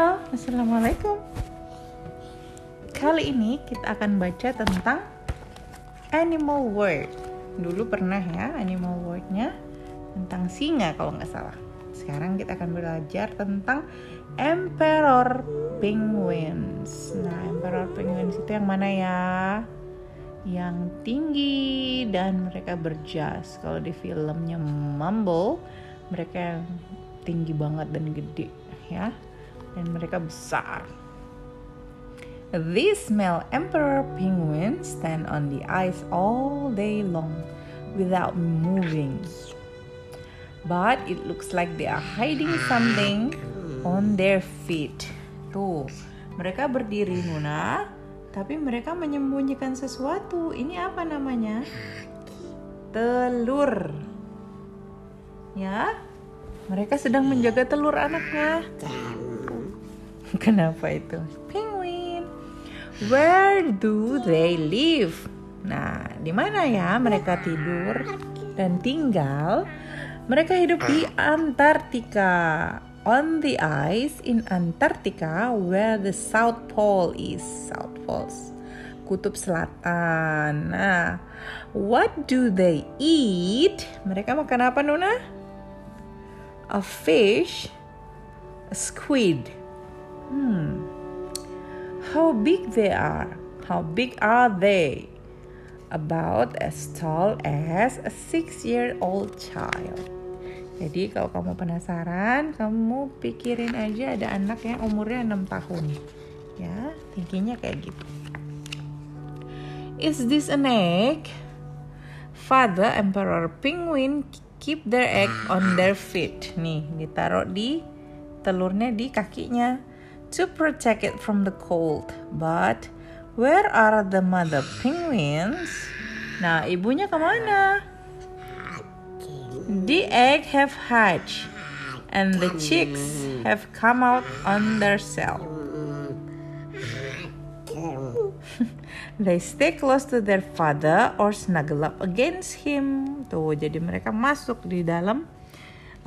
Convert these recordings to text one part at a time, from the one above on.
Halo, Assalamualaikum. Kali ini kita akan baca tentang Animal word. Dulu pernah ya animal wordnya Tentang singa kalau nggak salah. Sekarang kita akan belajar tentang Emperor Penguins. Nah Emperor Penguins itu yang mana ya? Yang tinggi dan mereka berjas. Kalau di filmnya Mumble Mereka yang tinggi banget dan gede ya dan mereka besar. These male emperor penguins stand on the ice all day long without moving. But it looks like they are hiding something on their feet. Tuh, mereka berdiri Nuna, tapi mereka menyembunyikan sesuatu. Ini apa namanya? Telur. Ya, mereka sedang menjaga telur anaknya. Kenapa itu? Penguin. Where do they live? Nah, di mana ya mereka tidur dan tinggal? Mereka hidup di Antartika. On the ice in Antarctica where the South Pole is. South Poles. Kutub Selatan. Nah, what do they eat? Mereka makan apa, Nuna? A fish, a squid, Hmm. How big they are? How big are they? About as tall as a six-year-old child. Jadi kalau kamu penasaran, kamu pikirin aja ada anak yang umurnya 6 tahun. Ya, tingginya kayak gitu. Is this an egg? Father Emperor Penguin keep their egg on their feet. Nih, ditaruh di telurnya di kakinya to protect it from the cold. But where are the mother penguins? Nah, ibunya ke mana? The egg have hatched and the chicks have come out on their cell. They stay close to their father or snuggle up against him. Tuh, jadi mereka masuk di dalam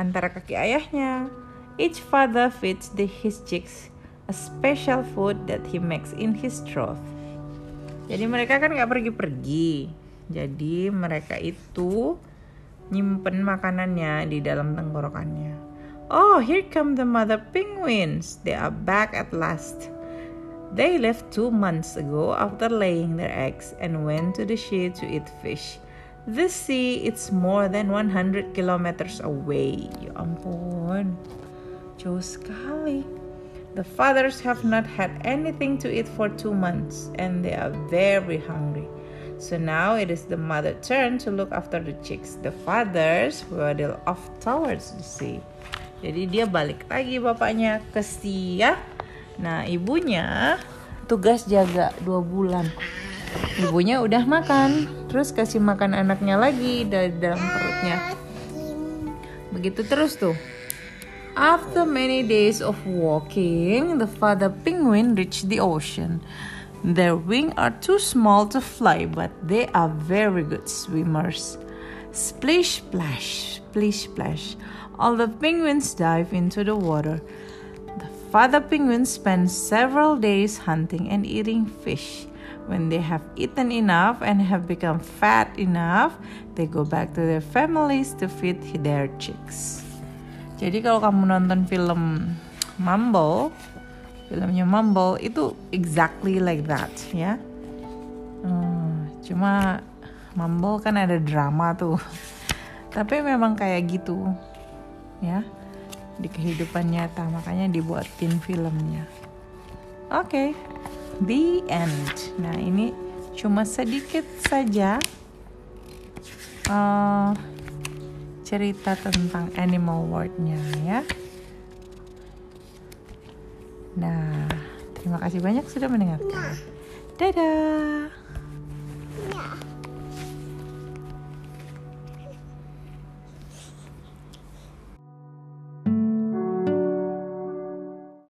antara kaki ayahnya. Each father feeds the, his chicks a special food that he makes in his trough. Jadi mereka kan nggak pergi-pergi. Jadi mereka itu nyimpen makanannya di dalam tenggorokannya. Oh, here come the mother penguins. They are back at last. They left two months ago after laying their eggs and went to the sea to eat fish. The sea it's more than 100 kilometers away. Ya ampun, jauh sekali. The fathers have not had anything to eat for two months and they are very hungry. So now it is the mother turn to look after the chicks. The fathers waddle off towards the sea. Jadi dia balik lagi bapaknya ke sea. Nah ibunya tugas jaga dua bulan. Ibunya udah makan, terus kasih makan anaknya lagi dari dalam perutnya. Begitu terus tuh. After many days of walking, the father penguin reached the ocean. Their wings are too small to fly, but they are very good swimmers. Splish splash, splish splash. All the penguins dive into the water. The father penguin spends several days hunting and eating fish. When they have eaten enough and have become fat enough, they go back to their families to feed their chicks. Jadi kalau kamu nonton film Mumble, filmnya Mumble itu exactly like that ya. Hmm, cuma Mumble kan ada drama tuh. Tapi memang kayak gitu ya di kehidupan nyata makanya dibuatin filmnya. Oke, okay, the end. Nah ini cuma sedikit saja. Uh, cerita tentang animal world-nya ya. Nah, terima kasih banyak sudah mendengarkan. Dadah.